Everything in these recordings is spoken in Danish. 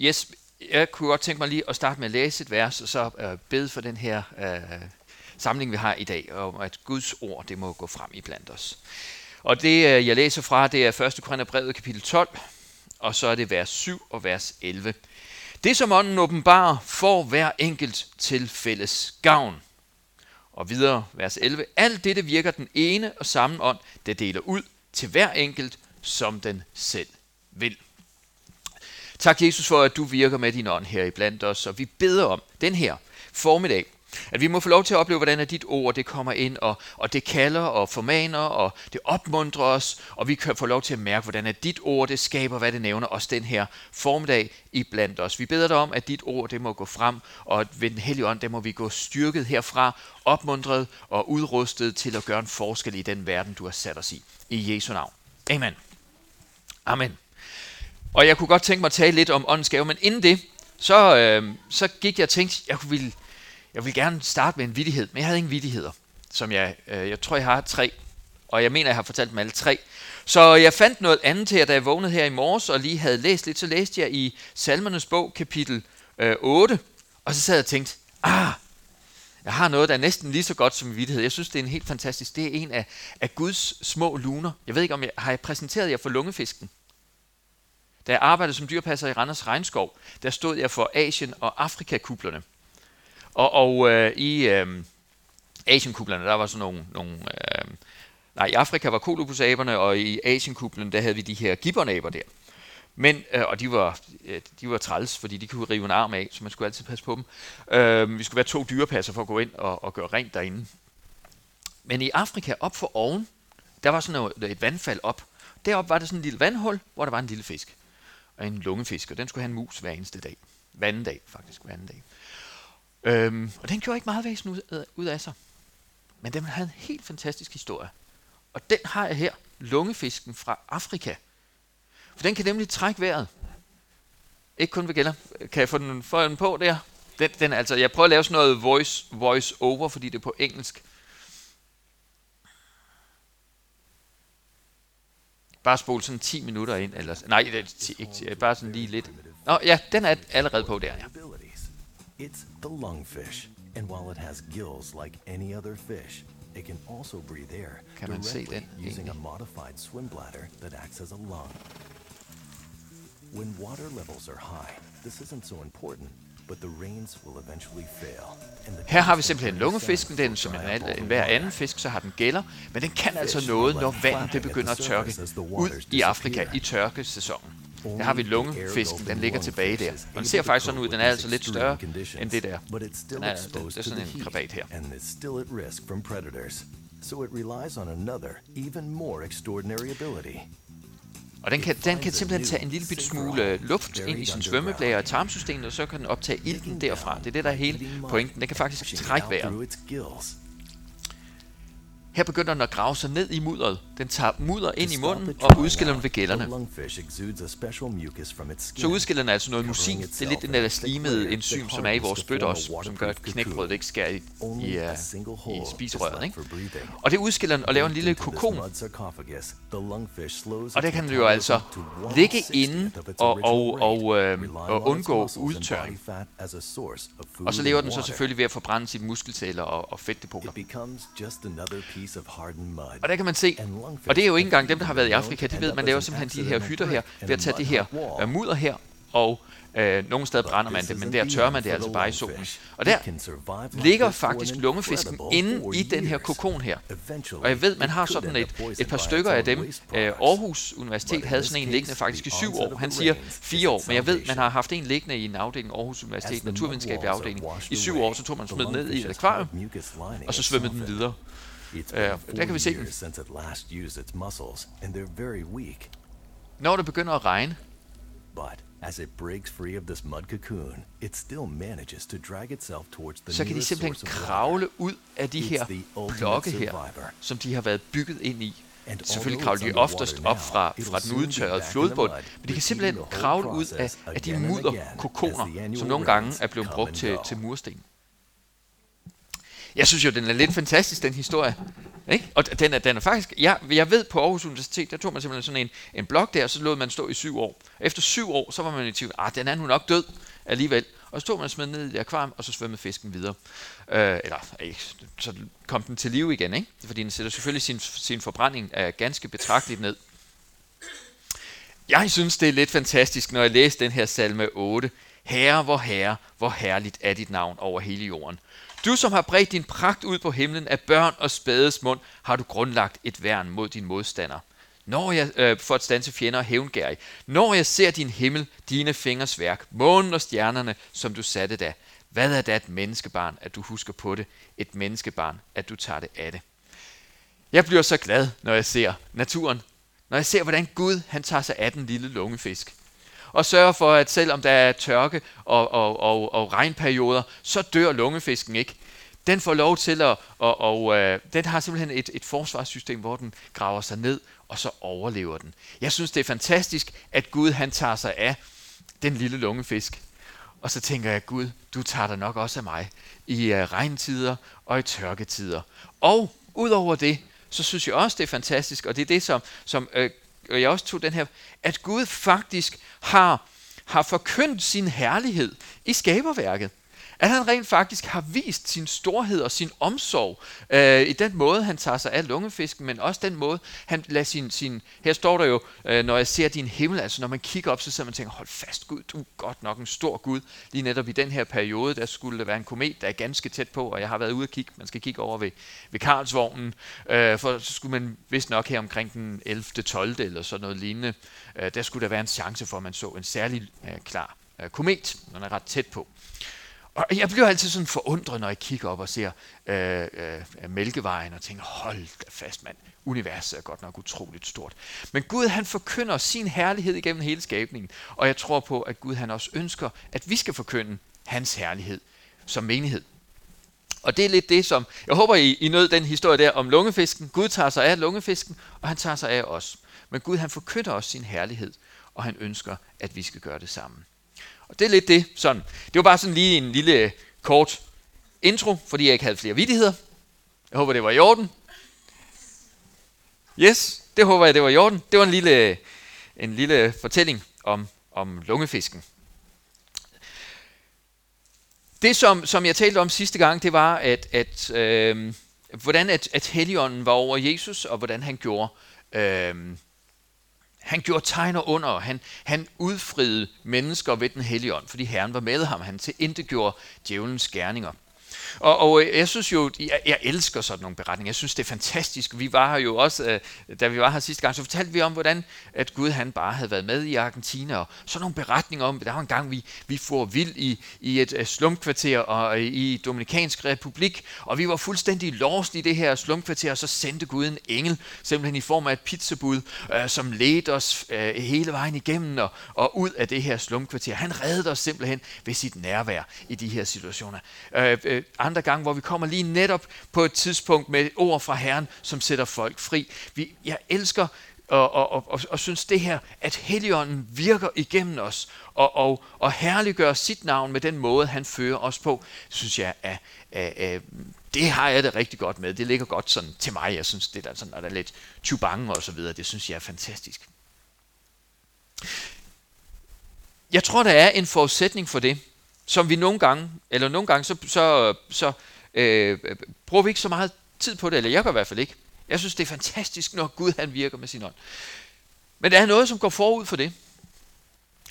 Yes, jeg kunne godt tænke mig lige at starte med at læse et vers, og så øh, bede for den her øh, samling, vi har i dag, om at Guds ord, det må gå frem i blandt os. Og det, øh, jeg læser fra, det er 1. Korintherbrevet kapitel 12, og så er det vers 7 og vers 11. Det, som ånden åbenbarer, får hver enkelt til fælles gavn. Og videre, vers 11. Alt dette virker den ene og samme ånd, der deler ud til hver enkelt, som den selv vil. Tak Jesus for, at du virker med din ånd her i blandt os, og vi beder om den her formiddag, at vi må få lov til at opleve, hvordan at dit ord det kommer ind, og, og det kalder og formaner, og det opmuntrer os, og vi kan få lov til at mærke, hvordan at dit ord det skaber, hvad det nævner os den her formiddag i blandt os. Vi beder dig om, at dit ord det må gå frem, og at ved den hellige ånd, det må vi gå styrket herfra, opmuntret og udrustet til at gøre en forskel i den verden, du har sat os i. I Jesu navn. Amen. Amen. Og jeg kunne godt tænke mig at tale lidt om åndens gave, men inden det, så, øh, så gik jeg og tænkte, jeg ville, jeg ville gerne starte med en vidighed, men jeg havde ingen vidigheder, som jeg, øh, jeg tror, jeg har tre, og jeg mener, jeg har fortalt dem alle tre. Så jeg fandt noget andet her, da jeg vågnede her i morges og lige havde læst lidt, så læste jeg i Salmernes bog, kapitel øh, 8, og så sad jeg og tænkte, ah, jeg har noget, der er næsten lige så godt som en vidighed. Jeg synes, det er en helt fantastisk. Det er en af, af Guds små luner. Jeg ved ikke, om jeg har jeg præsenteret jer for lungefisken. Da jeg arbejdede som dyrpasser i Randers Regnskov, der stod jeg for Asien- og Afrikakublerne. Og, og øh, i øh, Asienkublerne, der var sådan nogle... nogle øh, nej, i Afrika var kolobusaberne, og i Asienkublen, der havde vi de her gibbernaber der. Men, øh, og de var, øh, de var træls, fordi de kunne rive en arm af, så man skulle altid passe på dem. Øh, vi skulle være to dyrepasser for at gå ind og, og gøre rent derinde. Men i Afrika, op for oven, der var sådan noget, et vandfald op. Deroppe var der sådan en lille vandhul, hvor der var en lille fisk og en lungefisk, og den skulle have en mus hver eneste dag. Hver anden dag, faktisk. Hver anden dag. Øhm, og den gjorde ikke meget væsen ud, øh, ud af sig. Men den havde en helt fantastisk historie. Og den har jeg her, lungefisken fra Afrika. For den kan nemlig trække vejret. Ikke kun ved gælder. Kan jeg få den, få den på der? Den, den, altså, jeg prøver at lave sådan noget voice, voice over, fordi det er på engelsk. Bare spole sådan 10 minutter ind, eller... Nej, det er ikke, bare sådan lige lidt. Nå, ja, den er allerede på der, ja. It's the lungfish, and while it has gills like any other fish, it can also breathe air kan man se den using a modified swim bladder that acts as a lung. When water levels are high, this isn't so important, her har vi simpelthen lungefisken, den som en, en hver anden fisk, så har den gælder, men den kan altså noget, når vandet det begynder at tørke ud i Afrika i tørkesæsonen. Der har vi lungefisken, den ligger tilbage der. Og den ser faktisk sådan ud, den er altså lidt større end det der. Den er, det er sådan en krabat her. So it relies on another, even more extraordinary ability. Og den kan, den kan simpelthen tage en lille bitte smule luft ind i sin svømmeblære og tarmsystemet, og så kan den optage ilten derfra. Det er det, der er hele pointen. Den kan faktisk trække vejret. Her begynder den at grave sig ned i mudderet. Den tager mudder ind i munden og udskiller den ved gælderne. Så udskiller den altså noget musin. Det er lidt den der slimede enzym, som er i vores spyt også, som gør, at knækbrødet ikke skærer i, i, uh, i spiserøret. Ikke? Og det udskiller den og laver en lille kokon. Og der kan den jo altså ligge inde og, og, og, øh, og undgå udtørring. Og så lever den så selvfølgelig ved at forbrænde sine muskelceller og, og fedtdepoter. Og der kan man se, og det er jo ikke engang dem, der har været i Afrika, de ved, man laver simpelthen de her hytter her, ved at tage det her uh, mudder her, og øh, nogle steder brænder man det, men der tørrer man det altså bare i solen. Og der ligger faktisk lungefisken inde i den her kokon her. Og jeg ved, man har sådan et, et par stykker af dem. Øh, Aarhus Universitet havde sådan en liggende faktisk i syv år. Han siger fire år, men jeg ved, man har haft en liggende i en afdeling Aarhus Universitet, naturvidenskabelig afdeling. I syv år, så tog man smed ned i et akvarium, og så svømmede den videre. Uh, der kan vi se dem. Når det begynder at regne, But as it breaks free of this mud cocoon, it still manages to drag itself towards the så kan de simpelthen kravle ud af de her blokke her, som de har været bygget ind i. Selvfølgelig kravler de oftest op fra, fra den udtørrede flodbund, men de kan simpelthen kravle ud af, af de mudderkokoner, som nogle gange er blevet brugt til, til mursten. Jeg synes jo, den er lidt fantastisk, den historie. Ikke? Og den er, den er faktisk, jeg, jeg ved på Aarhus Universitet, der tog man simpelthen sådan en, en blok der, og så lod man stå i syv år. Efter syv år, så var man i tvivl, ah, den er nu nok død alligevel. Og så stod man smed ned i det akvarium, og så svømmede fisken videre. Øh, eller, ikke, så kom den til live igen, ikke? Fordi den sætter selvfølgelig sin, sin forbrænding er ganske betragteligt ned. Jeg synes, det er lidt fantastisk, når jeg læser den her salme 8. Herre, hvor herre, hvor herligt er dit navn over hele jorden. Du, som har bredt din pragt ud på himlen af børn og spædes mund, har du grundlagt et værn mod din modstander. Når jeg, øh, for at stanse fjender og hævngærig. Når jeg ser din himmel, dine fingers værk, månen og stjernerne, som du satte da. Hvad er det et menneskebarn, at du husker på det? Et menneskebarn, at du tager det af det. Jeg bliver så glad, når jeg ser naturen. Når jeg ser, hvordan Gud han tager sig af den lille lungefisk og sørger for, at selvom der er tørke og, og, og, og regnperioder, så dør lungefisken ikke. Den får lov til at, og, og øh, den har simpelthen et, et forsvarssystem, hvor den graver sig ned, og så overlever den. Jeg synes, det er fantastisk, at Gud han tager sig af den lille lungefisk. Og så tænker jeg, Gud, du tager dig nok også af mig i øh, regntider og i tørketider. Og udover det, så synes jeg også, det er fantastisk, og det er det, som, som øh, og jeg også tog den her, at Gud faktisk har, har forkyndt sin herlighed i skaberværket. At han rent faktisk har vist sin storhed og sin omsorg øh, i den måde, han tager sig af lungefisken, men også den måde, han lader sin... sin her står der jo, øh, når jeg ser din himmel, altså når man kigger op, så sidder man og tænker, hold fast Gud, du er godt nok en stor Gud. Lige netop i den her periode, der skulle der være en komet, der er ganske tæt på, og jeg har været ude og kigge, man skal kigge over ved, ved Karlsvognen, øh, for så skulle man vist nok her omkring den 11. 12. eller sådan noget lignende, øh, der skulle der være en chance for, at man så en særlig øh, klar øh, komet, når den er ret tæt på. Og jeg bliver altid sådan forundret, når jeg kigger op og ser øh, øh, Mælkevejen og tænker, hold da fast mand, universet er godt nok utroligt stort. Men Gud han forkynder sin herlighed igennem hele skabningen, og jeg tror på, at Gud han også ønsker, at vi skal forkynde hans herlighed som menighed. Og det er lidt det, som, jeg håber I, I nød den historie der om lungefisken. Gud tager sig af lungefisken, og han tager sig af os. Men Gud han forkynder os sin herlighed, og han ønsker, at vi skal gøre det sammen. Og det er lidt det sådan. Det var bare sådan lige en lille øh, kort intro, fordi jeg ikke havde flere vidigheder. Jeg håber, det var i orden. Yes, det håber jeg, det var i orden. Det var en lille, øh, en lille fortælling om, om lungefisken. Det, som, som jeg talte om sidste gang, det var, at, at øh, hvordan at, at Helligånden var over Jesus, og hvordan han gjorde øh, han gjorde tegner under, og han, han udfriede mennesker ved den hellige ånd, fordi Herren var med ham. Han til gjorde djævelens gerninger. Og, og øh, jeg synes jo, jeg, jeg elsker sådan nogle beretninger. Jeg synes, det er fantastisk. Vi var her jo også, øh, da vi var her sidste gang, så fortalte vi om, hvordan at Gud han bare havde været med i Argentina. Og sådan nogle beretninger om, der var en gang, vi, vi får vild i, i et øh, slumkvarter og i Dominikansk Republik, og vi var fuldstændig lost i det her slumkvarter, og så sendte Gud en engel, simpelthen i form af et pizzabud, øh, som ledte os øh, hele vejen igennem og, og ud af det her slumkvarter. Han reddede os simpelthen ved sit nærvær i de her situationer. Øh, øh, andre gange, hvor vi kommer lige netop på et tidspunkt med ord fra Herren, som sætter folk fri. Vi, jeg elsker og, og, og, og, og synes det her, at Helligånden virker igennem os og, og, og herliggør sit navn med den måde, han fører os på, synes jeg, at, at, at det har jeg det rigtig godt med. Det ligger godt sådan til mig. Jeg synes, det der sådan, når der er lidt tubange og så videre, det synes jeg er fantastisk. Jeg tror, der er en forudsætning for det, som vi nogle gange, eller nogle gange, så, så, så øh, bruger vi ikke så meget tid på det, eller jeg gør i hvert fald ikke. Jeg synes, det er fantastisk, når Gud han virker med sin ånd. Men der er noget, som går forud for det.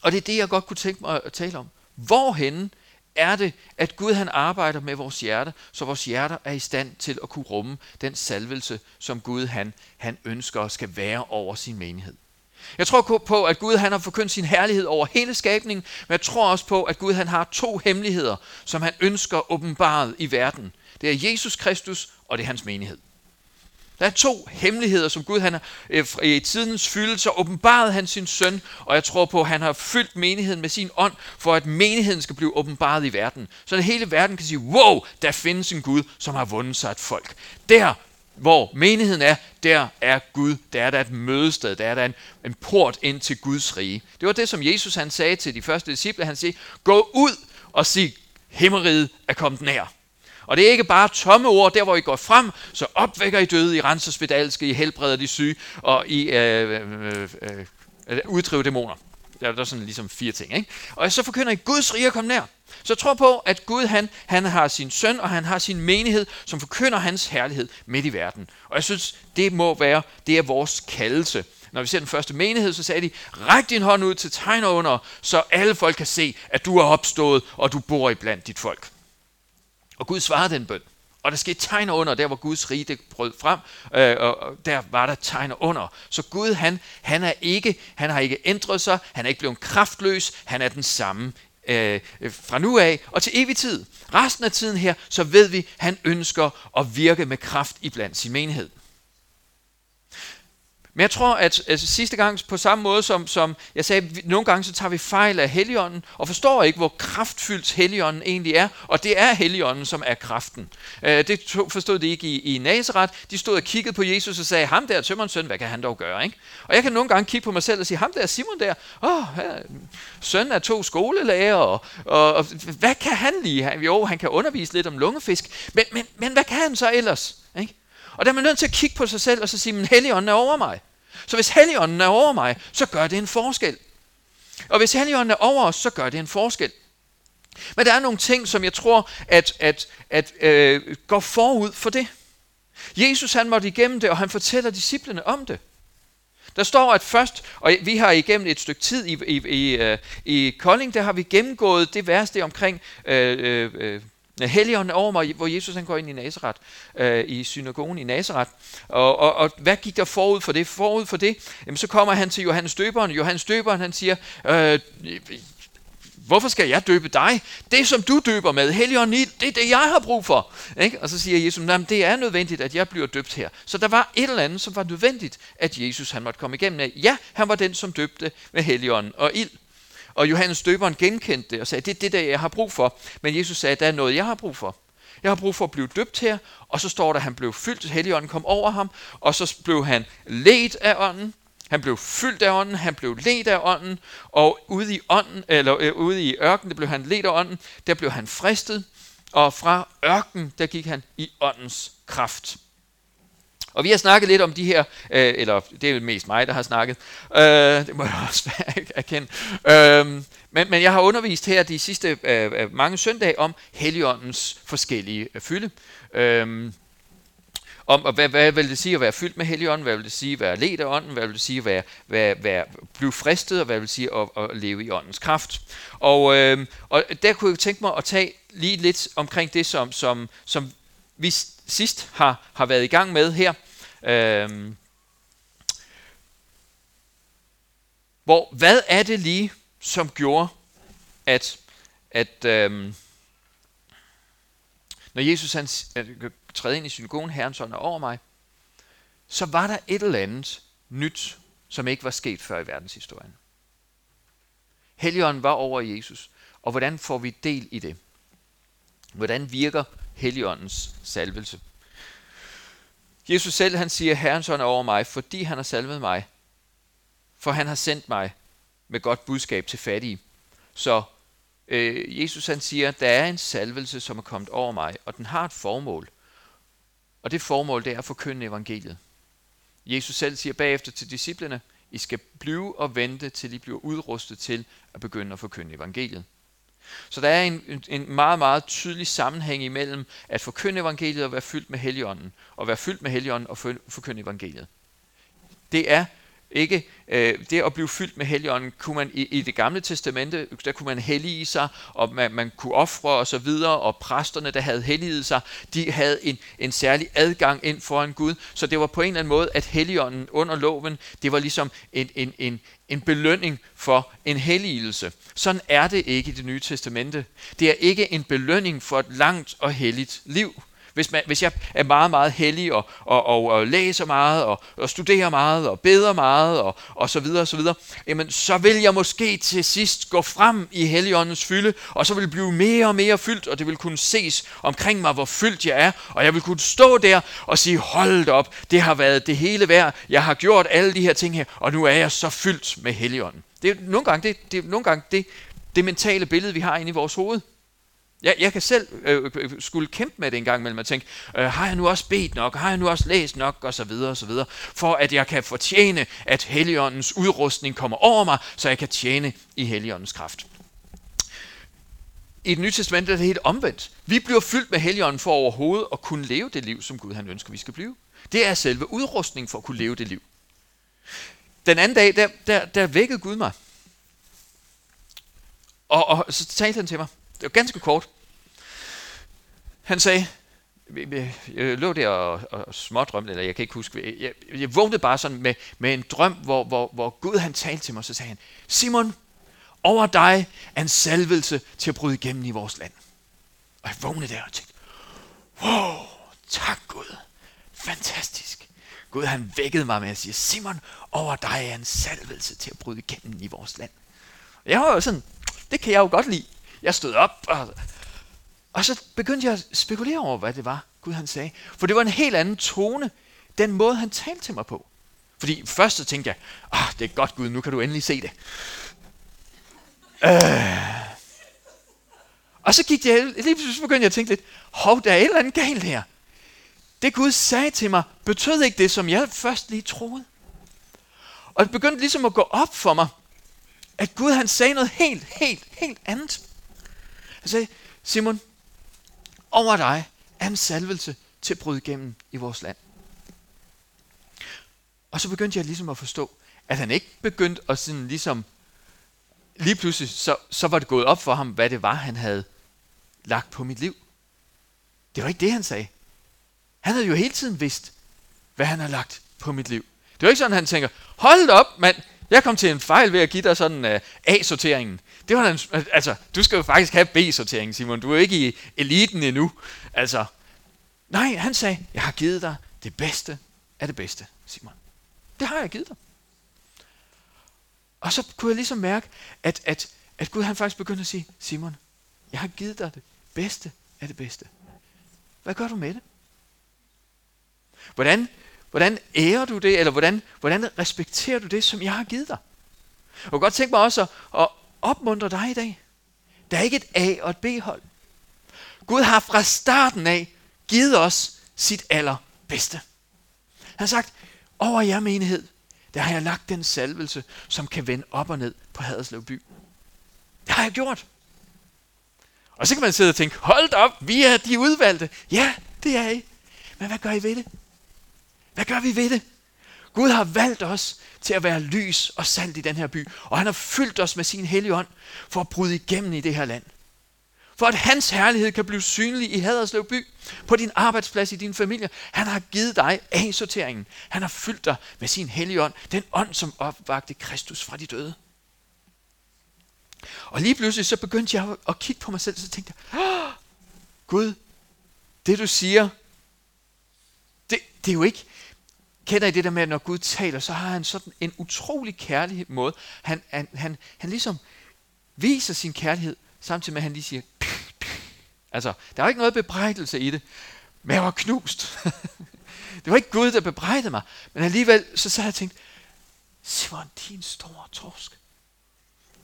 Og det er det, jeg godt kunne tænke mig at tale om. Hvorhen er det, at Gud han arbejder med vores hjerte, så vores hjerter er i stand til at kunne rumme den salvelse, som Gud han, han ønsker skal være over sin menighed. Jeg tror på, at Gud han har forkyndt sin herlighed over hele skabningen, men jeg tror også på, at Gud han har to hemmeligheder, som han ønsker åbenbaret i verden. Det er Jesus Kristus, og det er hans menighed. Der er to hemmeligheder, som Gud han har, øh, i tidens fylde, så åbenbaret han sin søn, og jeg tror på, at han har fyldt menigheden med sin ånd, for at menigheden skal blive åbenbaret i verden. Så at hele verden kan sige, wow, der findes en Gud, som har vundet sig et folk. Der hvor menigheden er, der er Gud. Der er der et mødested. Der er der en, en port ind til Guds rige. Det var det, som Jesus han sagde til de første disciple. Han siger, gå ud og sig, himmeriget er kommet nær. Og det er ikke bare tomme ord, der hvor I går frem, så opvækker I døde, I renser spedalske, I helbreder de syge, og I øh, øh, øh, øh, uddriver dæmoner. Der, der er sådan ligesom fire ting. Ikke? Og så forkynder I, Guds rige er kommet nær. Så jeg tror på, at Gud han, han har sin søn, og han har sin menighed, som forkynder hans herlighed midt i verden. Og jeg synes, det må være, det er vores kaldelse. Når vi ser den første menighed, så sagde de, ræk din hånd ud til tegner under, så alle folk kan se, at du er opstået, og du bor i blandt dit folk. Og Gud svarede den bøn. Og der skete tegn under, der hvor Guds rige det brød frem, øh, og der var der tegn under. Så Gud, han, han, er ikke, han har ikke ændret sig, han er ikke blevet kraftløs, han er den samme øh, fra nu af og til evig tid. Resten af tiden her, så ved vi, han ønsker at virke med kraft i blandt sin menighed. Men jeg tror, at altså, sidste gang på samme måde som, som jeg sagde, nogle gange så tager vi fejl af Helligånden, og forstår ikke, hvor kraftfyldt Helligånden egentlig er. Og det er Helligånden, som er kraften. Øh, det forstod de ikke i, i Nazareth. De stod og kiggede på Jesus og sagde, ham der tømmerens søn, hvad kan han dog gøre? Ikke? Og jeg kan nogle gange kigge på mig selv og sige, ham der Simon der, åh, søn af to skolelærer, og, og, og hvad kan han lige? Jo, han kan undervise lidt om lungefisk, men, men, men hvad kan han så ellers? Ikke? Og der er man nødt til at kigge på sig selv og så sige, men Helligånden er over mig. Så hvis Helligånden er over mig, så gør det en forskel. Og hvis Helligånden er over os, så gør det en forskel. Men der er nogle ting, som jeg tror, at, at, at øh, går forud for det. Jesus han måtte igennem det, og han fortæller disciplene om det. Der står, at først, og vi har igennem et stykke tid i, i, i, øh, i Kolding, der har vi gennemgået det værste omkring øh, øh, øh Helligånden over mig, hvor Jesus han går ind i Nazareth, øh, i synagogen i Nazareth. Og, og, og hvad gik der forud for det? Forud for det, jamen, så kommer han til Johannes Døberen. Johannes Døberen han siger, øh, hvorfor skal jeg døbe dig? Det som du døber med, Helligånden det er det jeg har brug for. Ikke? Og så siger Jesus, jamen det er nødvendigt, at jeg bliver døbt her. Så der var et eller andet, som var nødvendigt, at Jesus han måtte komme igennem. Ja, han var den, som døbte med Helligånden og ild. Og Johannes døberen genkendte det og sagde, det er det, der jeg har brug for. Men Jesus sagde, der er noget, jeg har brug for. Jeg har brug for at blive døbt her, og så står der, at han blev fyldt, Helligånden kom over ham, og så blev han ledt af ånden, han blev fyldt af ånden, han blev ledt af ånden, og ude i, ånden, eller, øh, ude i ørkenen, der blev han ledt af ånden, der blev han fristet, og fra ørken, der gik han i åndens kraft. Og vi har snakket lidt om de her, øh, eller det er mest mig, der har snakket, øh, det må jeg også erkende. Øh, men, men jeg har undervist her de sidste øh, øh mange søndage om Helligåndens forskellige øh, fylde. Øh, om, og hvad, hvad vil det sige at være fyldt med Helligånden, hvad vil det sige at være ledt af ånden, hvad vil det sige at være, være, være, blive fristet, og hvad vil det sige at, at leve i åndens kraft. Og, øh, og der kunne jeg tænke mig at tage lige lidt omkring det, som, som, som vi sidst har, har været i gang med her. Øhm, hvor, hvad er det lige, som gjorde, at, at øhm, når Jesus han øh, træder ind i synagogen, Herren sådan er over mig, så var der et eller andet nyt, som ikke var sket før i verdenshistorien. Helligånden var over Jesus, og hvordan får vi del i det? Hvordan virker Helligåndens salvelse? Jesus selv han siger, Herrens ånd er over mig, fordi han har salvet mig. For han har sendt mig med godt budskab til fattige. Så øh, Jesus han siger, der er en salvelse, som er kommet over mig, og den har et formål. Og det formål, det er at forkynde evangeliet. Jesus selv siger bagefter til disciplene, I skal blive og vente, til I bliver udrustet til at begynde at forkynde evangeliet. Så der er en, en meget, meget tydelig sammenhæng imellem at forkynde evangeliet og være fyldt med helligånden, og være fyldt med helligånden og forkynde evangeliet. Det er ikke øh, det at blive fyldt med helligånden, kunne man i, i det gamle testamente, der kunne man hellige sig, og man, man kunne ofre og så videre, og præsterne, der havde helliget sig, de havde en, en særlig adgang ind foran Gud, så det var på en eller anden måde, at helligånden under loven, det var ligesom en, en, en, en belønning for en helligelse. Sådan er det ikke i det nye testamente. Det er ikke en belønning for et langt og helligt liv. Hvis, man, hvis jeg er meget, meget heldig og, og, og, og læser meget og, og studerer meget og beder meget og, og så videre og så videre, jamen så vil jeg måske til sidst gå frem i Helligåndens fylde, og så vil det blive mere og mere fyldt, og det vil kunne ses omkring mig, hvor fyldt jeg er, og jeg vil kunne stå der og sige, hold op, det har været det hele værd, jeg har gjort alle de her ting her, og nu er jeg så fyldt med Helligånden. Det er nogle gange det, det, er nogle gange det, det mentale billede, vi har inde i vores hoved. Jeg, jeg kan selv øh, øh, øh, skulle kæmpe med det en gang imellem og tænke, øh, har jeg nu også bedt nok, har jeg nu også læst nok, og så videre, og så videre, for at jeg kan fortjene, at Helligåndens udrustning kommer over mig, så jeg kan tjene i Helligåndens kraft. I det nye testament er det helt omvendt. Vi bliver fyldt med Helligånden for overhovedet at kunne leve det liv, som Gud han ønsker, vi skal blive. Det er selve udrustningen for at kunne leve det liv. Den anden dag, der, der, der vækkede Gud mig. Og, og så talte han til mig. Det var ganske kort. Han sagde, jeg lå der og, og smådrømte, eller jeg kan ikke huske, jeg, jeg vågnede bare sådan med, med en drøm, hvor, hvor, hvor Gud han talte til mig, og så sagde han, Simon, over dig er en salvelse til at bryde igennem i vores land. Og jeg vågnede der og tænkte, wow, tak Gud, fantastisk. Gud han vækkede mig med at sige, Simon, over dig er en salvelse til at bryde igennem i vores land. Og jeg var jo sådan, det kan jeg jo godt lide. Jeg stod op, og, og så begyndte jeg at spekulere over, hvad det var, Gud han sagde. For det var en helt anden tone, den måde han talte til mig på. Fordi først så tænkte jeg, ah, det er godt Gud, nu kan du endelig se det. Øh. Og så gik det, lige pludselig begyndte jeg at tænke lidt, hov, der er et eller andet galt her. Det Gud sagde til mig, betød ikke det, som jeg først lige troede. Og det begyndte ligesom at gå op for mig, at Gud han sagde noget helt, helt, helt andet. Han sagde, Simon, over dig er en salvelse til at bryde igennem i vores land. Og så begyndte jeg ligesom at forstå, at han ikke begyndte at sådan ligesom, lige pludselig, så, så var det gået op for ham, hvad det var, han havde lagt på mit liv. Det var ikke det, han sagde. Han havde jo hele tiden vidst, hvad han har lagt på mit liv. Det var ikke sådan, han tænker, hold op, mand, jeg kom til en fejl ved at give dig sådan uh, A-sorteringen. Det var en, altså, du skal jo faktisk have B-sortering, Simon. Du er ikke i eliten endnu. Altså, nej, han sagde, jeg har givet dig det bedste af det bedste, Simon. Det har jeg givet dig. Og så kunne jeg ligesom mærke, at, at, at Gud han faktisk begyndte at sige, Simon, jeg har givet dig det bedste af det bedste. Hvad gør du med det? Hvordan, hvordan ærer du det, eller hvordan, hvordan respekterer du det, som jeg har givet dig? Jeg kunne godt tænke mig også at, at opmuntre dig i dag. Der er ikke et A og et B-hold. Gud har fra starten af givet os sit allerbedste. Han har sagt, over jer menighed, der har jeg lagt den salvelse, som kan vende op og ned på Haderslev by. Det har jeg gjort. Og så kan man sidde og tænke, hold op, vi er de udvalgte. Ja, det er I. Men hvad gør I ved det? Hvad gør vi ved det? Gud har valgt os til at være lys og salt i den her by, og han har fyldt os med sin hellige ånd for at bryde igennem i det her land. For at hans herlighed kan blive synlig i Haderslev by, på din arbejdsplads, i din familie. Han har givet dig A-sorteringen. Han har fyldt dig med sin hellige ånd, den ånd, som opvagte Kristus fra de døde. Og lige pludselig så begyndte jeg at kigge på mig selv, så tænkte jeg, Gud, det du siger, det, det er jo ikke, kender I det der med, at når Gud taler, så har han sådan en utrolig kærlig måde. Han, han, han, han ligesom viser sin kærlighed, samtidig med at han lige siger, altså, der er ikke noget bebrejdelse i det, men jeg var knust. det var ikke Gud, der bebrejdede mig, men alligevel, så sad jeg og tænkte, Simon, din store torsk.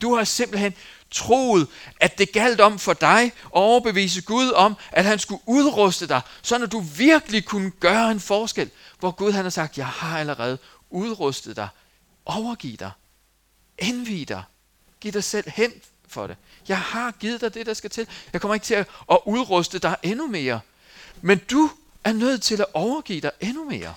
Du har simpelthen troet, at det galt om for dig at overbevise Gud om, at han skulle udruste dig, så når du virkelig kunne gøre en forskel, hvor Gud han har sagt, jeg har allerede udrustet dig, overgiv dig, indvig dig, giv dig selv hen for det. Jeg har givet dig det, der skal til. Jeg kommer ikke til at, at udruste dig endnu mere. Men du er nødt til at overgive dig endnu mere.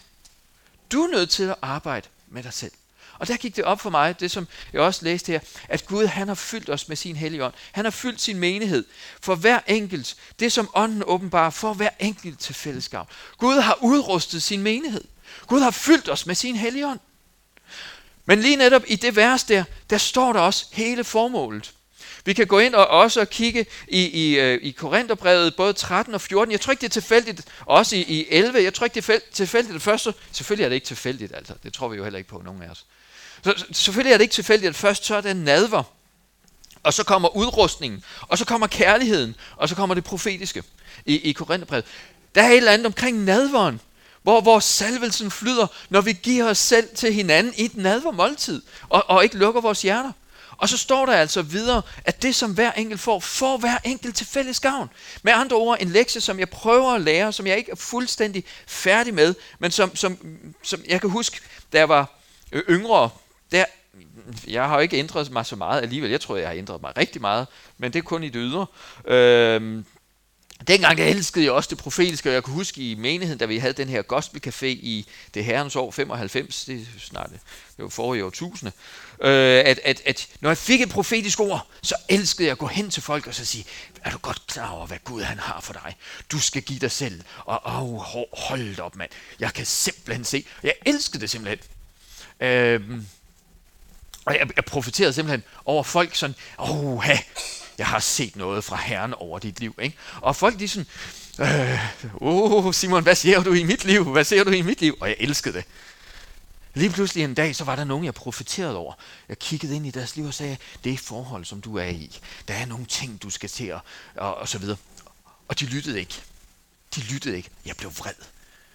Du er nødt til at arbejde med dig selv. Og der gik det op for mig, det som jeg også læste her, at Gud han har fyldt os med sin hellige ånd. Han har fyldt sin menighed for hver enkelt. Det som ånden åbenbarer for hver enkelt til fællesskab. Gud har udrustet sin menighed. Gud har fyldt os med sin hellige ånd. Men lige netop i det vers der, der står der også hele formålet. Vi kan gå ind og også kigge i, i, øh, i Korintherbrevet, både 13 og 14. Jeg tror ikke, det er tilfældigt, også i, i 11. Jeg tror ikke, det er tilfældigt. Det første, selvfølgelig er det ikke tilfældigt, altså. Det tror vi jo heller ikke på, nogen af os. Så, selvfølgelig er det ikke tilfældigt, at først så er det nadver, og så kommer udrustningen, og så kommer kærligheden, og så kommer det profetiske i, i Korintherbrevet. Der er et eller andet omkring nadveren, hvor, hvor salvelsen flyder, når vi giver os selv til hinanden i et nadvermåltid, og, og ikke lukker vores hjerter. Og så står der altså videre, at det som hver enkelt får, får hver enkelt til fælles gavn. Med andre ord, en lektie, som jeg prøver at lære, som jeg ikke er fuldstændig færdig med, men som, som, som jeg kan huske, da jeg var øh, yngre, der, jeg har jo ikke ændret mig så meget alligevel. Jeg tror, jeg har ændret mig rigtig meget, men det er kun i det ydre. Øhm, Dengang der elskede jeg også det profetiske, og jeg kan huske i menigheden, da vi havde den her gospelcafé i det herrens år 95, det er snart det var forrige årtusinde, øh, at, at, at når jeg fik et profetisk ord, så elskede jeg at gå hen til folk og så sige, er du godt klar over, hvad Gud han har for dig? Du skal give dig selv, og oh, hold op mand, jeg kan simpelthen se, jeg elskede det simpelthen. Øh, og jeg, jeg profiterede simpelthen over folk sådan, åh, jeg har set noget fra Herren over dit liv. Ikke? Og folk de sådan, åh oh, Simon, hvad ser du i mit liv? Hvad ser du i mit liv? Og jeg elskede det. Lige pludselig en dag, så var der nogen, jeg profiterede over. Jeg kiggede ind i deres liv og sagde, det er forhold, som du er i. Der er nogle ting, du skal til, og, og, og så videre. Og de lyttede ikke. De lyttede ikke. Jeg blev vred.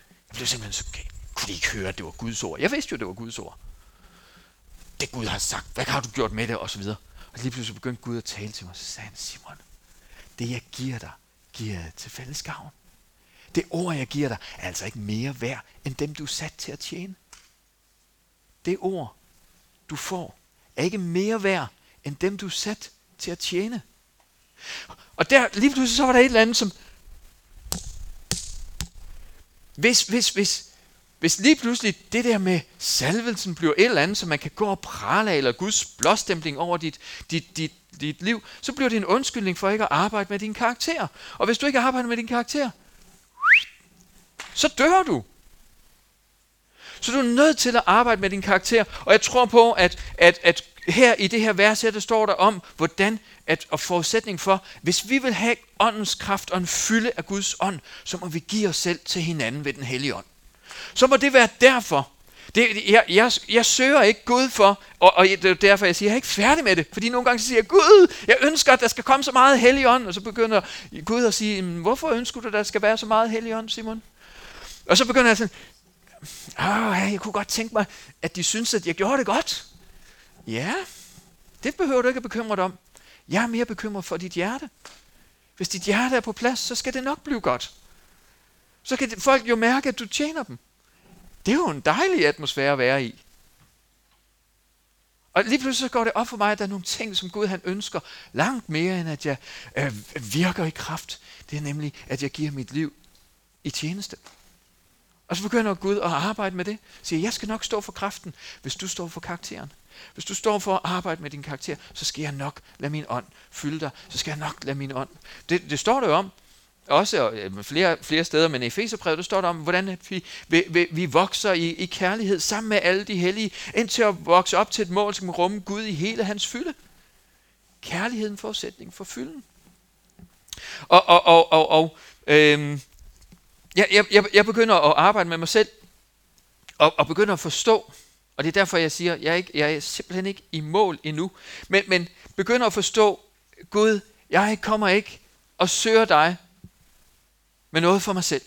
Jeg blev simpelthen så, kunne de ikke høre, at det var Guds ord? Jeg vidste jo, det var Guds ord. Det Gud har sagt. Hvad har du gjort med det? Og så videre. Og lige pludselig begyndte Gud at tale til mig, så sagde han, Simon, det jeg giver dig, giver jeg til fælles gavn. Det ord, jeg giver dig, er altså ikke mere værd, end dem, du er sat til at tjene. Det ord, du får, er ikke mere værd, end dem, du er sat til at tjene. Og der, lige pludselig så var der et eller andet, som... Hvis, hvis, hvis, hvis lige pludselig det der med salvelsen bliver et eller andet, som man kan gå og prale af, eller Guds blåstempling over dit, dit, dit, dit liv, så bliver det en undskyldning for ikke at arbejde med din karakter. Og hvis du ikke arbejder med din karakter, så dør du. Så du er nødt til at arbejde med din karakter. Og jeg tror på, at, at, at her i det her vers her, der står der om, hvordan at, og forudsætning for, hvis vi vil have åndens kraft og en fylde af Guds ånd, så må vi give os selv til hinanden ved den hellige ånd så må det være derfor. Det, jeg, jeg, jeg søger ikke Gud for, og, og det er derfor, jeg siger, jeg er ikke færdig med det. Fordi nogle gange siger jeg, Gud, jeg ønsker, at der skal komme så meget hellig ånd. Og så begynder Gud at sige, hvorfor ønsker du, at der skal være så meget hellig ånd, Simon? Og så begynder jeg sådan, Åh, jeg kunne godt tænke mig, at de synes, at jeg gjorde det godt. Ja, det behøver du ikke at bekymre dig om. Jeg er mere bekymret for dit hjerte. Hvis dit hjerte er på plads, så skal det nok blive godt. Så kan folk jo mærke, at du tjener dem. Det er jo en dejlig atmosfære at være i. Og lige pludselig så går det op for mig, at der er nogle ting, som Gud han ønsker langt mere, end at jeg øh, virker i kraft. Det er nemlig, at jeg giver mit liv i tjeneste. Og så begynder Gud at arbejde med det. Siger, jeg skal nok stå for kraften, hvis du står for karakteren. Hvis du står for at arbejde med din karakter, så skal jeg nok lade min ånd fylde dig. Så skal jeg nok lade min ånd. Det, det står der jo om også øh, flere, flere steder, men i Efeserbrevet, der står der om, hvordan vi, vi, vi, vi vokser i, i kærlighed sammen med alle de hellige, indtil at vokse op til et mål, som rumme Gud i hele hans fylde. Kærligheden forudsætning for fylden. Og, og, og, og, og øhm, jeg, jeg, jeg begynder at arbejde med mig selv, og, og begynder at forstå, og det er derfor, jeg siger, jeg er, ikke, jeg er simpelthen ikke i mål endnu, men, men begynder at forstå, Gud, jeg kommer ikke og søger dig med noget for mig selv.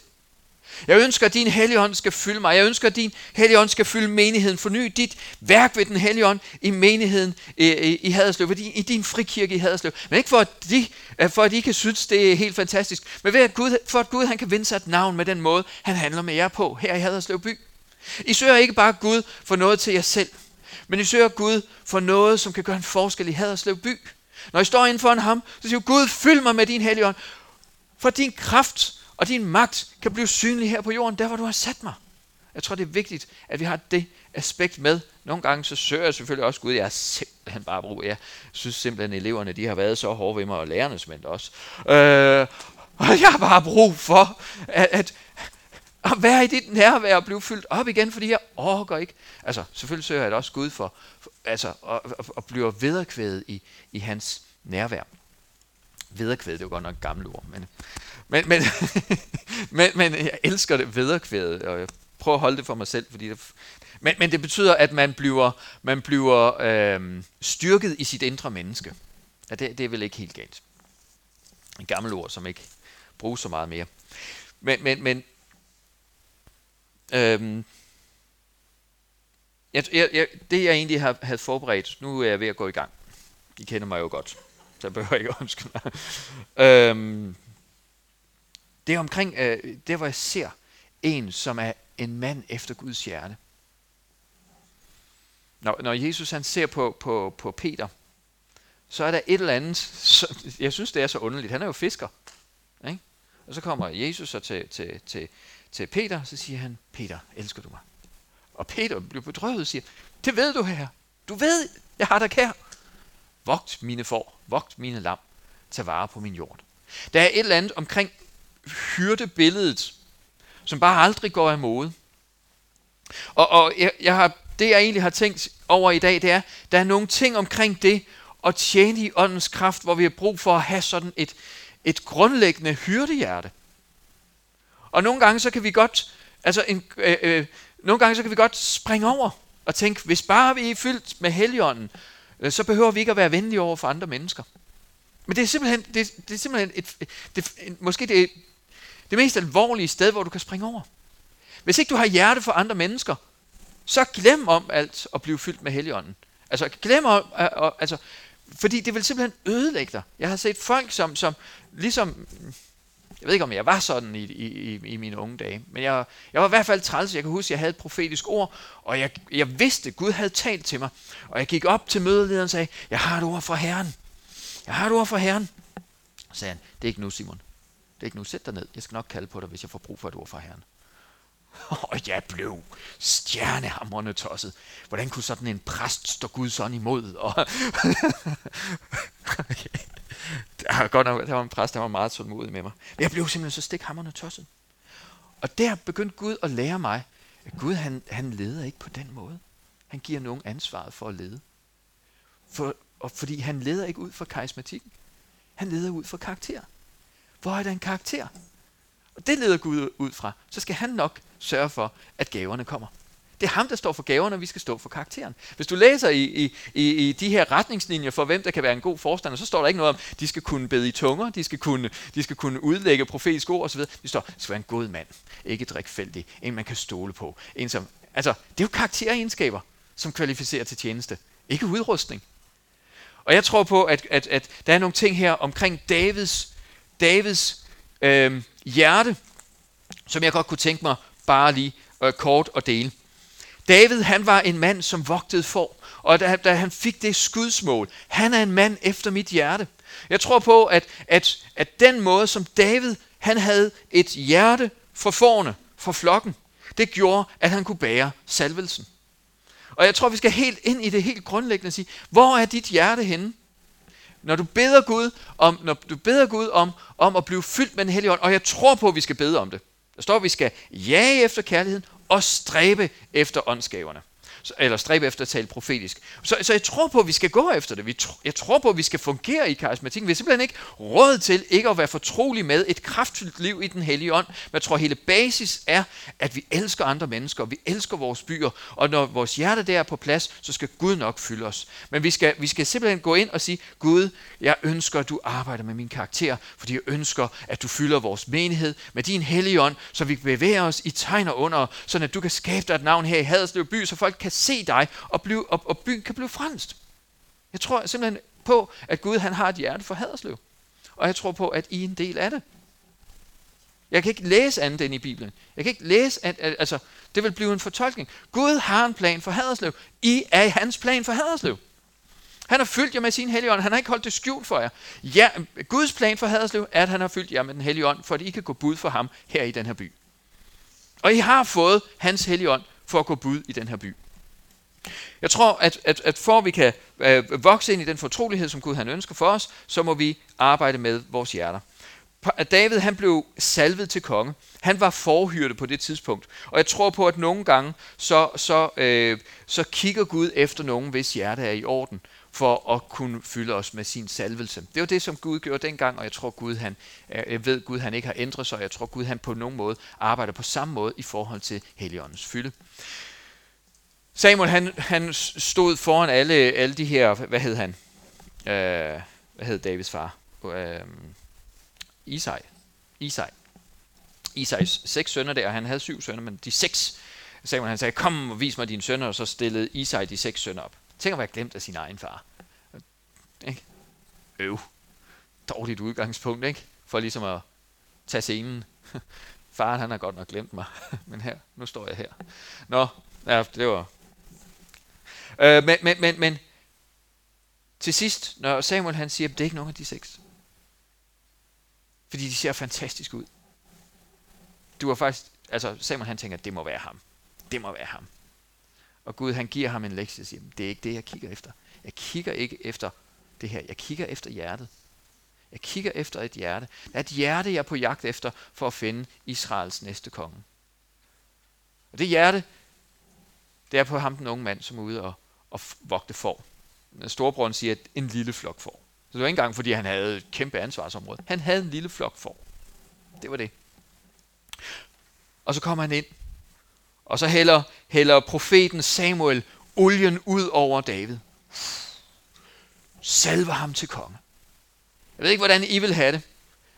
Jeg ønsker, at din helligånd skal fylde mig. Jeg ønsker, at din helligånd skal fylde menigheden. Forny dit værk ved den helligånd i menigheden i, i, Haderslev, i, i din frikirke i Haderslev. Men ikke for at, de, øh, for at I kan synes, det er helt fantastisk, men ved at Gud, for at Gud han kan vinde sig et navn med den måde, han handler med jer på her i Haderslev by. I søger ikke bare Gud for noget til jer selv, men I søger Gud for noget, som kan gøre en forskel i Haderslev by. Når I står inden for ham, så siger Gud, fyld mig med din helligånd, for din kraft og din magt kan blive synlig her på jorden, der hvor du har sat mig. Jeg tror, det er vigtigt, at vi har det aspekt med. Nogle gange så søger jeg selvfølgelig også Gud. Jeg er simpelthen bare brug. Jeg synes simpelthen, at eleverne de har været så hårde ved mig, og lærerne simpelthen også. Øh, og jeg har bare brug for, at, at, at være i dit nærvær og blive fyldt op igen, fordi jeg orker ikke. Altså, selvfølgelig søger jeg det også Gud for, for altså, at, at, at blive vederkvædet i, i hans nærvær. Vederkvædet, det er jo godt nok et gammelt ord, men men, men, men, men jeg elsker det vederkvædet, og jeg prøver at holde det for mig selv, fordi det, men, men det betyder, at man bliver, man bliver øh, styrket i sit indre menneske. Ja, det, det er vel ikke helt galt. En gammel ord, som ikke bruges så meget mere. Men, men, men øh, jeg, jeg, jeg, det jeg egentlig har, havde forberedt, nu er jeg ved at gå i gang. I kender mig jo godt, så jeg behøver ikke omskynde mig. øhm, det er omkring, øh, det hvor jeg ser en, som er en mand efter Guds hjerte. Når, når Jesus han ser på, på, på Peter, så er der et eller andet, så, jeg synes det er så underligt, han er jo fisker. Ikke? Og så kommer Jesus så til, til, til, til Peter, så siger han, Peter, elsker du mig? Og Peter bliver bedrøvet og siger, det ved du her. Du ved, jeg har dig kær. Vogt mine får, vogt mine lam, tag vare på min jord. Der er et eller andet omkring hyrdebilledet, som bare aldrig går af mode. Og, og jeg, jeg har, det jeg egentlig har tænkt over i dag, det er, der er nogle ting omkring det, at tjene i åndens kraft, hvor vi har brug for at have sådan et, et grundlæggende hyrdehjerte. Og nogle gange så kan vi godt, altså en, øh, øh, nogle gange så kan vi godt springe over og tænke, hvis bare vi er fyldt med helligånden, Øh, så behøver vi ikke at være venlige over for andre mennesker. Men det er simpelthen, det, det er simpelthen et, det, måske det, det mest alvorlige sted, hvor du kan springe over. Hvis ikke du har hjerte for andre mennesker, så glem om alt at blive fyldt med helligånden. Altså glem om, øh, øh, altså, fordi det vil simpelthen ødelægge dig. Jeg har set folk, som, som ligesom, jeg ved ikke om jeg var sådan i, i, i mine unge dage, men jeg, jeg var i hvert fald træls. Jeg kan huske, at jeg havde et profetisk ord, og jeg, jeg vidste, at Gud havde talt til mig. Og jeg gik op til mødelederen og sagde, jeg har et ord fra Herren. Jeg har et ord fra Herren. Så sagde han, det er ikke nu, Simon. Det er ikke nu. Sæt dig ned. Jeg skal nok kalde på dig, hvis jeg får brug for et ord fra Herren. Og jeg blev stjernehamrende tosset. Hvordan kunne sådan en præst stå Gud sådan imod? Og okay der, var godt nok, der var en præst, der var meget tålmodig med mig. Men jeg blev simpelthen så stikhamrende tosset. Og der begyndte Gud at lære mig, at Gud han, han leder ikke på den måde. Han giver nogen ansvaret for at lede. For, og fordi han leder ikke ud fra karismatikken. Han leder ud fra karakter. Hvor er der en karakter? Og det leder Gud ud fra. Så skal han nok sørge for, at gaverne kommer. Det er ham, der står for gaverne, og vi skal stå for karakteren. Hvis du læser i, i, i, i de her retningslinjer for, hvem der kan være en god forstander, så står der ikke noget om, de skal kunne bede i tunger, de skal kunne, de skal kunne udlægge profetisk ord osv. Det står, det skal være en god mand, ikke drikfældig, en man kan stole på. En som, altså, det er jo karakteregenskaber, som kvalificerer til tjeneste, ikke udrustning. Og jeg tror på, at, at, at der er nogle ting her omkring Davids, Davids øh, hjerte, som jeg godt kunne tænke mig bare lige øh, kort at dele. David, han var en mand, som vogtede for, og da, da han fik det skudsmål, han er en mand efter mit hjerte. Jeg tror på, at, at, at den måde, som David, han havde et hjerte for forne, for flokken, det gjorde, at han kunne bære salvelsen. Og jeg tror, vi skal helt ind i det helt grundlæggende og sige, hvor er dit hjerte henne? Når du beder Gud om, når du beder Gud om, om at blive fyldt med den hellige ånd, og jeg tror på, at vi skal bede om det. Der står, at vi skal jage efter kærligheden og stræbe efter åndsgaverne eller stræbe efter at tale profetisk. Så, så jeg tror på, at vi skal gå efter det. Vi tr- jeg tror på, at vi skal fungere i karismatikken. Vi har simpelthen ikke råd til ikke at være fortrolig med et kraftfyldt liv i den hellige ånd. Men jeg tror, at hele basis er, at vi elsker andre mennesker, og vi elsker vores byer, og når vores hjerte der er på plads, så skal Gud nok fylde os. Men vi skal, vi skal simpelthen gå ind og sige, Gud, jeg ønsker, at du arbejder med min karakter, fordi jeg ønsker, at du fylder vores menighed med din hellige ånd, så vi bevæger os i tegn og under, så at du kan skabe dig et navn her i Haderslev by, så folk kan se dig, og, blive, og, og byen kan blive frelst. Jeg tror simpelthen på, at Gud han har et hjerte for Haderslev. Og jeg tror på, at I er en del af det. Jeg kan ikke læse andet end i Bibelen. Jeg kan ikke læse, at, at altså, det vil blive en fortolkning. Gud har en plan for Haderslev. I er hans plan for Haderslev. Han har fyldt jer med sin hellige ånd. Han har ikke holdt det skjult for jer. Ja, Guds plan for Haderslev er, at han har fyldt jer med den hellige ånd, for at I kan gå bud for ham her i den her by. Og I har fået hans hellige ånd for at gå bud i den her by. Jeg tror, at, at, at for at vi kan øh, vokse ind i den fortrolighed, som Gud han ønsker for os, så må vi arbejde med vores hjerter. David han blev salvet til konge. Han var forhyrte på det tidspunkt. Og jeg tror på, at nogle gange, så, så, øh, så kigger Gud efter nogen, hvis hjerte er i orden, for at kunne fylde os med sin salvelse. Det var det, som Gud gjorde dengang, og jeg tror, Gud han, øh, jeg ved, Gud han ikke har ændret sig, og jeg tror, Gud han på nogen måde arbejder på samme måde i forhold til Helligåndens fylde. Samuel han, han stod foran alle, alle de her, hvad hed han? Øh, hvad hed Davids far? Øh, Isai. Isai. Isais seks sønner der, han havde syv sønner, men de seks, Samuel han sagde, kom og vis mig dine sønner, og så stillede Isai de seks sønner op. Tænk at være glemt af sin egen far. Ikke? Øv. Dårligt udgangspunkt, ikke? For ligesom at tage scenen. Faren han har godt nok glemt mig, men her, nu står jeg her. Nå, ja, det var... Øh, men, men, men, men til sidst, når Samuel han siger, at det er ikke nogen af de seks. Fordi de ser fantastisk ud. Du var faktisk, altså Samuel han tænker, at det må være ham. Det må være ham. Og Gud han giver ham en lektie og siger, det er ikke det, jeg kigger efter. Jeg kigger ikke efter det her. Jeg kigger efter hjertet. Jeg kigger efter et hjerte. Det er et hjerte, jeg er på jagt efter for at finde Israels næste konge. Og det hjerte, det er på ham den unge mand, som er ude og, at vogte får. Storebroren siger, at en lille flok får. Så det var ikke engang, fordi han havde et kæmpe ansvarsområde. Han havde en lille flok får. Det var det. Og så kommer han ind, og så hælder, hælder profeten Samuel olien ud over David. Salver ham til konge. Jeg ved ikke, hvordan I vil have det.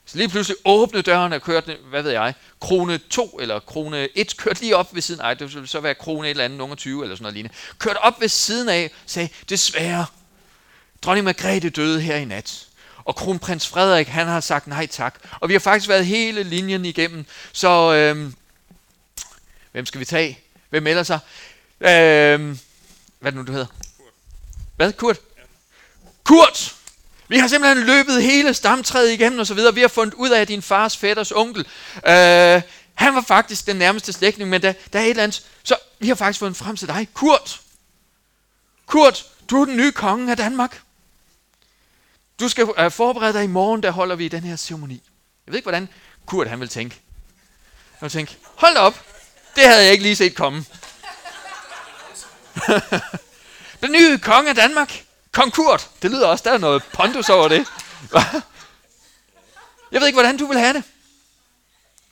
Så lige pludselig åbne døren og kørte, hvad ved jeg, krone 2 eller krone 1, kørte lige op ved siden af, det ville så være krone et eller andet, nummer 20 eller sådan noget lignende. Kørte op ved siden af, sagde, desværre, dronning Margrethe døde her i nat. Og kronprins Frederik, han har sagt nej tak. Og vi har faktisk været hele linjen igennem. Så øhm, hvem skal vi tage? Hvem melder sig? Øhm, hvad er det nu, du hedder? Kurt. Hvad? Kurt? Ja. Kurt! Vi har simpelthen løbet hele stamtræet igennem og så videre. Vi har fundet ud af, at din fars fætters onkel, øh, han var faktisk den nærmeste slægtning, men der, der er et eller andet. Så vi har faktisk fundet frem til dig. Kurt! Kurt, du er den nye konge af Danmark. Du skal øh, forberede dig i morgen, der holder vi den her ceremoni. Jeg ved ikke, hvordan Kurt han vil tænke. Han vil tænke, hold op, det havde jeg ikke lige set komme. den nye konge af Danmark. Konkurt! Det lyder også, der er noget pondus over det. jeg ved ikke, hvordan du vil have det.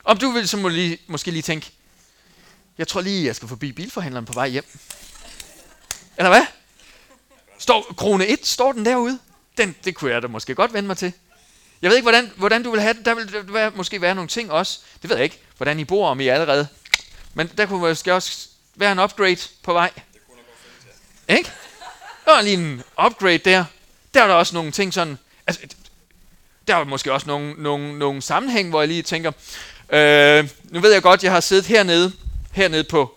Om du vil så må lige, måske lige tænke, jeg tror lige, jeg skal forbi bilforhandleren på vej hjem. Eller hvad? Står, krone 1, står den derude? Den, det kunne jeg da måske godt vende mig til. Jeg ved ikke, hvordan, hvordan du vil have det. Der vil, der måske være nogle ting også. Det ved jeg ikke, hvordan I bor, om I allerede. Men der kunne måske også være en upgrade på vej. Det kunne nok Ikke? Der var lige en upgrade der. Der er der også nogle ting sådan... Altså, der er måske også nogle, nogle, nogle sammenhæng, hvor jeg lige tænker... Øh, nu ved jeg godt, jeg har siddet hernede, hernede på,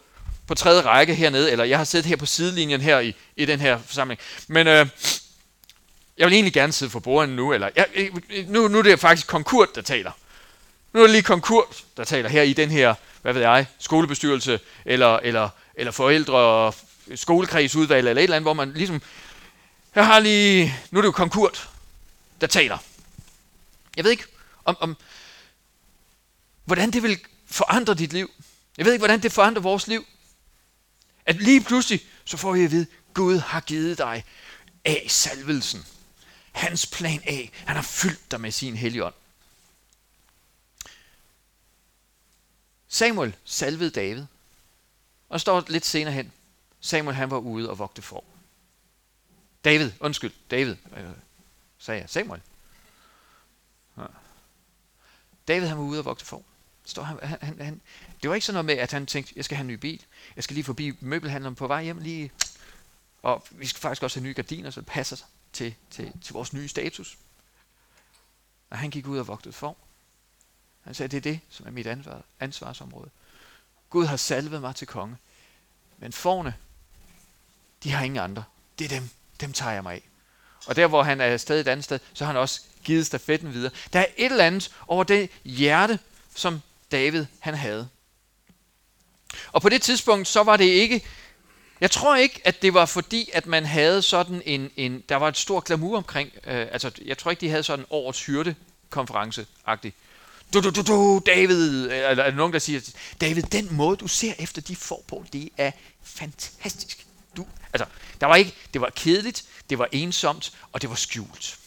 på tredje række hernede, eller jeg har siddet her på sidelinjen her i, i den her forsamling. Men øh, jeg vil egentlig gerne sidde for bordene nu, eller jeg, øh, øh, nu, nu er det faktisk konkurs, der taler. Nu er det lige konkurs, der taler her i den her, hvad ved jeg, skolebestyrelse, eller, eller, eller forældre, skolekredsudvalg, eller et eller andet, hvor man ligesom, jeg har lige, nu er det jo konkurt, der taler. Jeg ved ikke, om, om hvordan det vil forandre dit liv. Jeg ved ikke, hvordan det forandrer vores liv. At lige pludselig, så får vi at vide, Gud har givet dig af salvelsen. Hans plan A. Han har fyldt dig med sin helligånd. Samuel salvede David. Og står lidt senere hen. Samuel han var ude og vogte for. David, undskyld, David, øh, sagde jeg. Samuel. Ja. David han var ude og vogte for. Står han, han, han, det var ikke sådan noget med, at han tænkte, jeg skal have en ny bil. Jeg skal lige forbi møbelhandleren på vej hjem lige. Og vi skal faktisk også have nye gardiner, så det passer til, til, til vores nye status. Og han gik ud og vogtede for. Han sagde, det er det, som er mit ansvar, ansvarsområde. Gud har salvet mig til konge. Men forne, de har ingen andre. Det er dem. Dem tager jeg mig af. Og der, hvor han er stadig et andet sted, så har han også givet stafetten videre. Der er et eller andet over det hjerte, som David han havde. Og på det tidspunkt, så var det ikke jeg tror ikke, at det var fordi, at man havde sådan en, en der var et stort glamour omkring, øh, altså jeg tror ikke, de havde sådan en årets hyrde konference-agtig. Du, du, du, du, David, eller er der nogen, der siger, David, den måde, du ser efter de får på, det er fantastisk. Du, altså, der var ikke, det var kedeligt, det var ensomt, og det var skjult.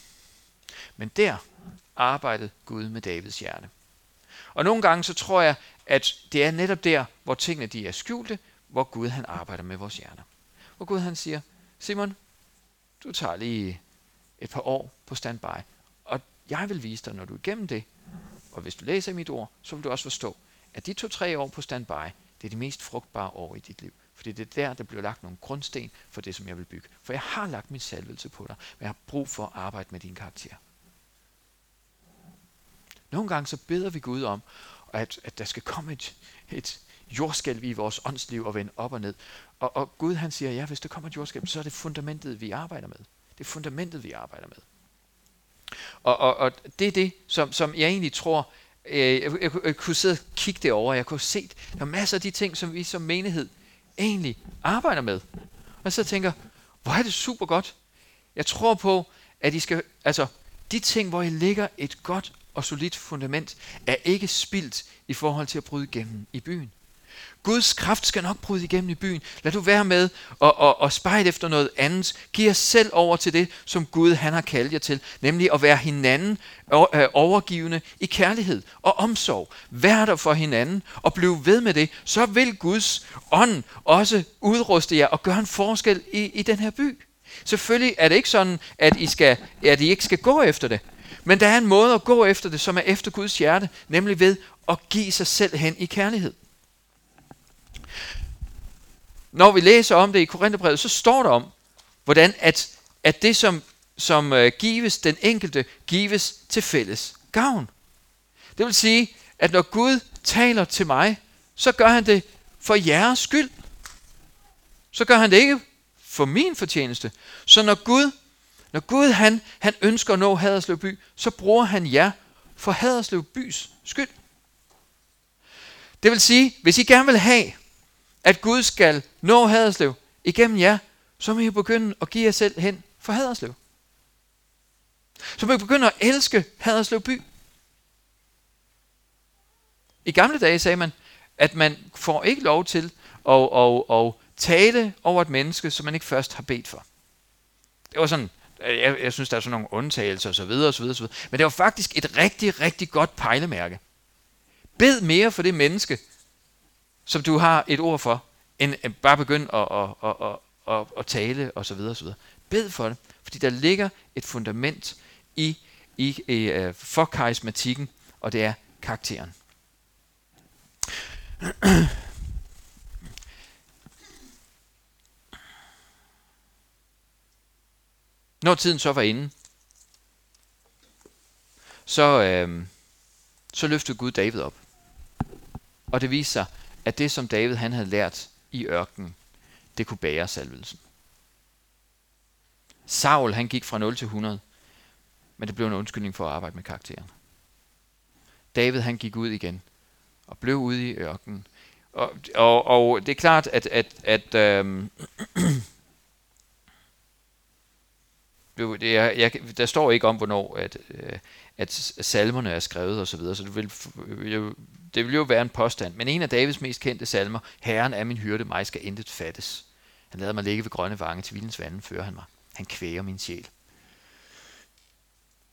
Men der arbejdede Gud med Davids hjerte. Og nogle gange så tror jeg, at det er netop der, hvor tingene de er skjulte, hvor Gud han arbejder med vores hjerner. Hvor Gud han siger, Simon, du tager lige et par år på standby, og jeg vil vise dig, når du er igennem det, og hvis du læser mit ord, så vil du også forstå, at de to-tre år på standby, det er de mest frugtbare år i dit liv. Fordi det er der, der bliver lagt nogle grundsten for det, som jeg vil bygge. For jeg har lagt min salvelse på dig, men jeg har brug for at arbejde med din karakter. Nogle gange så beder vi Gud om, at, at der skal komme et, et jordskælv i vores åndsliv og vende op og ned. Og, og Gud han siger, ja, hvis der kommer et jordskælv, så er det fundamentet, vi arbejder med. Det er fundamentet, vi arbejder med. Og, og, og det er det, som, som jeg egentlig tror, øh, jeg, jeg, jeg kunne sidde og kigge det over, jeg kunne se, der er masser af de ting, som vi som menighed egentlig arbejder med. Og så tænker, hvor er det super godt. Jeg tror på, at I skal, altså, de ting, hvor I ligger et godt og solidt fundament, er ikke spildt i forhold til at bryde igennem i byen. Guds kraft skal nok bryde igennem i byen. Lad du være med og, og, og spejde efter noget andet. Giv jer selv over til det, som Gud han har kaldt jer til, nemlig at være hinanden øh, overgivende i kærlighed og omsorg. Vær der for hinanden og bliv ved med det. Så vil Guds ånd også udruste jer og gøre en forskel i, i den her by. Selvfølgelig er det ikke sådan, at I, skal, at I ikke skal gå efter det. Men der er en måde at gå efter det, som er efter Guds hjerte, nemlig ved at give sig selv hen i kærlighed. Når vi læser om det i Korintherbrevet, så står der om, hvordan at, at det, som, som uh, gives den enkelte, gives til fælles gavn. Det vil sige, at når Gud taler til mig, så gør han det for jeres skyld. Så gør han det ikke for min fortjeneste. Så når Gud, når Gud han, han ønsker at nå Haderslev by, så bruger han jer for Haderslev bys skyld. Det vil sige, hvis I gerne vil have, at Gud skal nå Haderslev igennem jer, så må I begynde at give jer selv hen for Haderslev. Så må I begynde at elske Haderslev by. I gamle dage sagde man, at man får ikke lov til at, at, at tale over et menneske, som man ikke først har bedt for. Det var sådan, jeg, jeg synes, der er sådan nogle undtagelser osv. osv., osv. Men det var faktisk et rigtig, rigtig godt pejlemærke. Bed mere for det menneske, som du har et ord for, end bare begynde at, at, at, at, at, at tale osv. osv. Bed for det, fordi der ligger et fundament i, i, i for karismatikken, og det er karakteren. Når tiden så var inde, så, øh, så løftede Gud David op. Og det viste sig, at det som David han havde lært i ørkenen, det kunne bære salvelsen. Saul han gik fra 0 til 100, men det blev en undskyldning for at arbejde med karakteren. David han gik ud igen og blev ude i ørkenen. Og, og, og det er klart, at, at, at øhm, det jeg, der står ikke om, hvornår at, øh, at salmerne er skrevet osv., så, videre, så det vil, jeg det vil jo være en påstand. Men en af Davids mest kendte salmer, Herren er min hyrde, mig skal intet fattes. Han lader mig ligge ved grønne vange, til vildens vande fører han mig. Han kvæger min sjæl.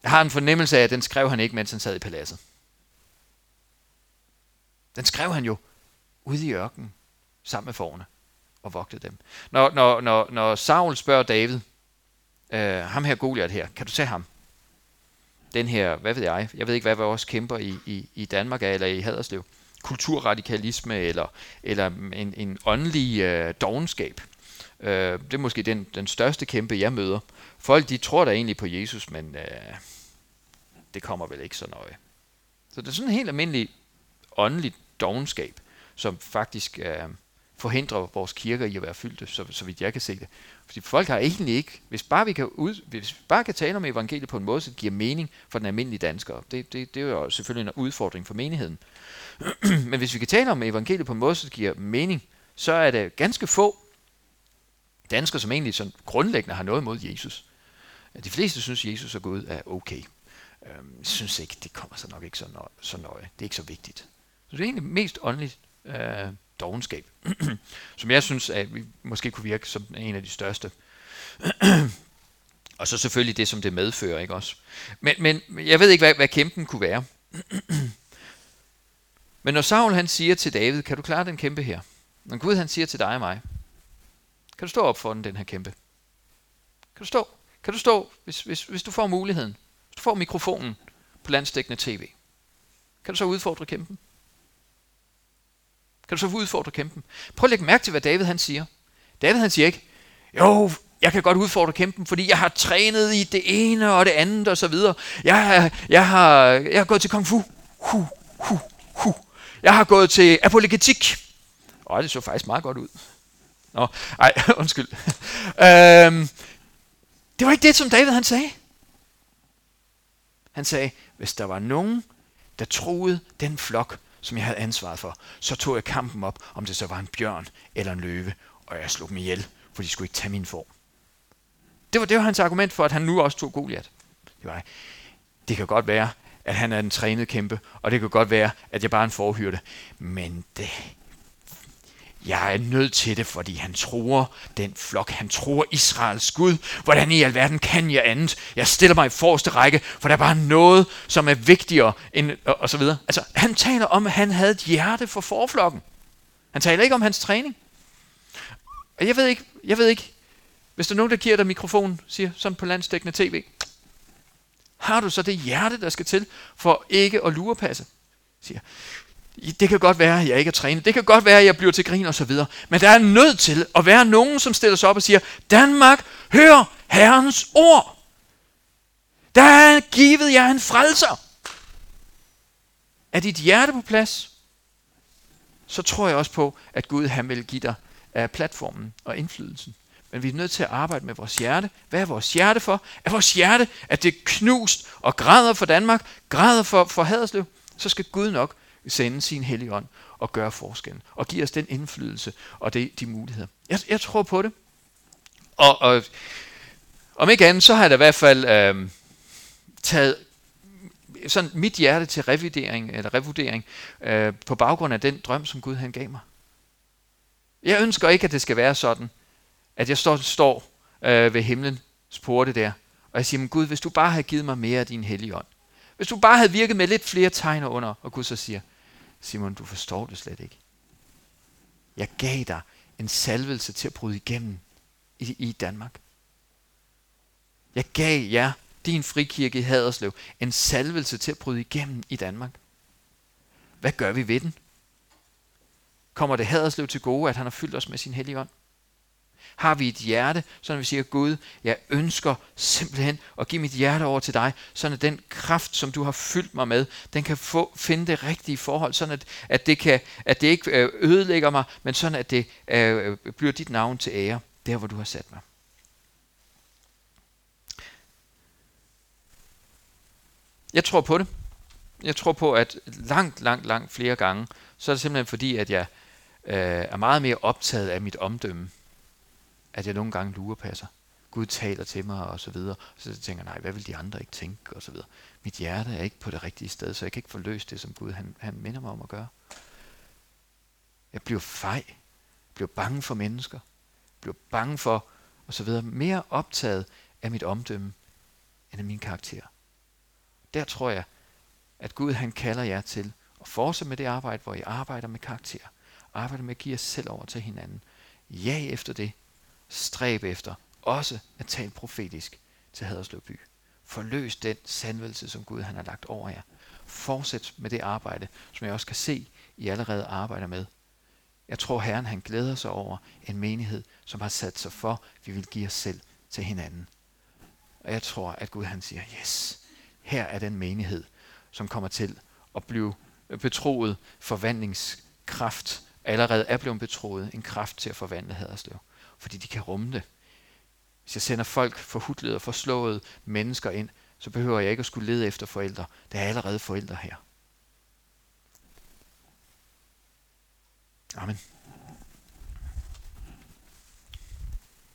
Jeg har en fornemmelse af, at den skrev han ikke, mens han sad i paladset. Den skrev han jo ude i ørkenen, sammen med forne, og vogtede dem. Når, når, når, når Saul spørger David, øh, ham her Goliath her, kan du se ham? Den her, hvad ved jeg, jeg ved ikke, hvad vores kæmper i, i, i Danmark er, eller i Haderslev, kulturradikalisme, eller, eller en, en åndelig øh, dogenskab. Øh, det er måske den, den største kæmpe, jeg møder. Folk, de tror da egentlig på Jesus, men øh, det kommer vel ikke så nøje. Så det er sådan en helt almindelig åndelig dogenskab, som faktisk øh, forhindrer vores kirker i at være fyldte, så, så vidt jeg kan se det. Fordi folk har egentlig ikke, hvis bare vi kan, ud, hvis vi bare kan tale om evangeliet på en måde, så det giver mening for den almindelige dansker, det, det, det er jo selvfølgelig en udfordring for menigheden. Men hvis vi kan tale om evangeliet på en måde, så det giver mening, så er det ganske få danskere, som egentlig sådan grundlæggende har noget mod Jesus. De fleste synes, Jesus og Gud er okay. Øhm, jeg synes ikke, det kommer så nok ikke så nøje. Så nøje. Det er ikke så vigtigt. Så det er egentlig mest åndeligt øh, dogenskab, som jeg synes, at vi måske kunne virke som en af de største. og så selvfølgelig det, som det medfører, ikke også? Men, men jeg ved ikke, hvad, hvad kæmpen kunne være. men når Saul han siger til David, kan du klare den kæmpe her? Når Gud han siger til dig og mig, kan du stå op for den, den her kæmpe? Kan du stå? Kan du stå, hvis, hvis, hvis du får muligheden? Hvis du får mikrofonen på landstækkende tv? Kan du så udfordre kæmpen? Kan du så udfordre kæmpen? Prøv at lægge mærke til, hvad David han siger. David han siger ikke, jo, jeg kan godt udfordre kæmpen, fordi jeg har trænet i det ene og det andet og så videre. Jeg, jeg, har, jeg har gået til kung fu. Hu, hu, hu. Jeg har gået til apologetik. Åh, det så faktisk meget godt ud. Nå, ej, undskyld. øhm, det var ikke det, som David han sagde. Han sagde, hvis der var nogen, der troede den flok, som jeg havde ansvaret for, så tog jeg kampen op, om det så var en bjørn eller en løve, og jeg slog dem ihjel, for de skulle ikke tage min form. Det var, det var hans argument for, at han nu også tog Goliat. Det var, det kan godt være, at han er en trænet kæmpe, og det kan godt være, at jeg bare er en forhyrte. Men det, jeg er nødt til det, fordi han tror den flok. Han tror Israels Gud. Hvordan i alverden kan jeg andet? Jeg stiller mig i forreste række, for der er bare noget, som er vigtigere end, og, og så videre. Altså, han taler om, at han havde et hjerte for forflokken. Han taler ikke om hans træning. Og jeg ved ikke, jeg ved ikke, hvis der er nogen, der giver dig mikrofonen, siger sådan på landstækkende tv, har du så det hjerte, der skal til for ikke at lurepasse? Siger, det kan godt være, at jeg ikke er trænet. Det kan godt være, at jeg bliver til grin og så videre. Men der er nødt til at være nogen, som stiller sig op og siger, Danmark, hør Herrens ord. Der er givet jer en frelser. Er dit hjerte på plads? Så tror jeg også på, at Gud han vil give dig af platformen og indflydelsen. Men vi er nødt til at arbejde med vores hjerte. Hvad er vores hjerte for? Er vores hjerte, at det er knust og græder for Danmark, græder for, for Haderslev? Så skal Gud nok sende sin hellige ånd og gøre forskellen. Og give os den indflydelse og det, de muligheder. Jeg, jeg tror på det. Og, og om ikke andet, så har jeg da i hvert fald øh, taget sådan mit hjerte til revidering eller revurdering øh, på baggrund af den drøm, som Gud han gav mig. Jeg ønsker ikke, at det skal være sådan, at jeg står, står øh, ved himlens porte der, og jeg siger, men Gud, hvis du bare havde givet mig mere af din hellige ånd, hvis du bare havde virket med lidt flere tegner under, og Gud så siger, Simon, du forstår det slet ikke. Jeg gav dig en salvelse til at bryde igennem i, i Danmark. Jeg gav jer, din frikirke i Haderslev, en salvelse til at bryde igennem i Danmark. Hvad gør vi ved den? Kommer det Haderslev til gode, at han har fyldt os med sin hellige ånd? Har vi et hjerte, så vi siger, Gud, jeg ønsker simpelthen at give mit hjerte over til dig, sådan at den kraft, som du har fyldt mig med, den kan få, finde det rigtige forhold, sådan at, at, det, kan, at det ikke øh, ødelægger mig, men sådan at det øh, bliver dit navn til ære, der hvor du har sat mig. Jeg tror på det. Jeg tror på, at langt, langt, langt flere gange, så er det simpelthen fordi, at jeg øh, er meget mere optaget af mit omdømme, at jeg nogle gange lurepasser. Gud taler til mig og så videre. Så tænker jeg, nej, hvad vil de andre ikke tænke og så videre. Mit hjerte er ikke på det rigtige sted, så jeg kan ikke få løst det, som Gud han, han minder mig om at gøre. Jeg bliver fej. Jeg bliver bange for mennesker. Jeg bliver bange for og så videre. Mere optaget af mit omdømme, end af min karakter. Der tror jeg, at Gud han kalder jer til at fortsætte med det arbejde, hvor I arbejder med karakter. Arbejder med at give jer selv over til hinanden. Ja efter det, Stræb efter også at tale profetisk til Haderslev by. Forløs den sandvelse, som Gud han har lagt over jer. Fortsæt med det arbejde, som jeg også kan se, I allerede arbejder med. Jeg tror, Herren han glæder sig over en menighed, som har sat sig for, at vi vil give os selv til hinanden. Og jeg tror, at Gud han siger, yes, her er den menighed, som kommer til at blive betroet forvandlingskraft, allerede er blevet betroet en kraft til at forvandle Haderslev fordi de kan rumme det. Hvis jeg sender folk forhudlede og forslåede mennesker ind, så behøver jeg ikke at skulle lede efter forældre. Der er allerede forældre her. Amen.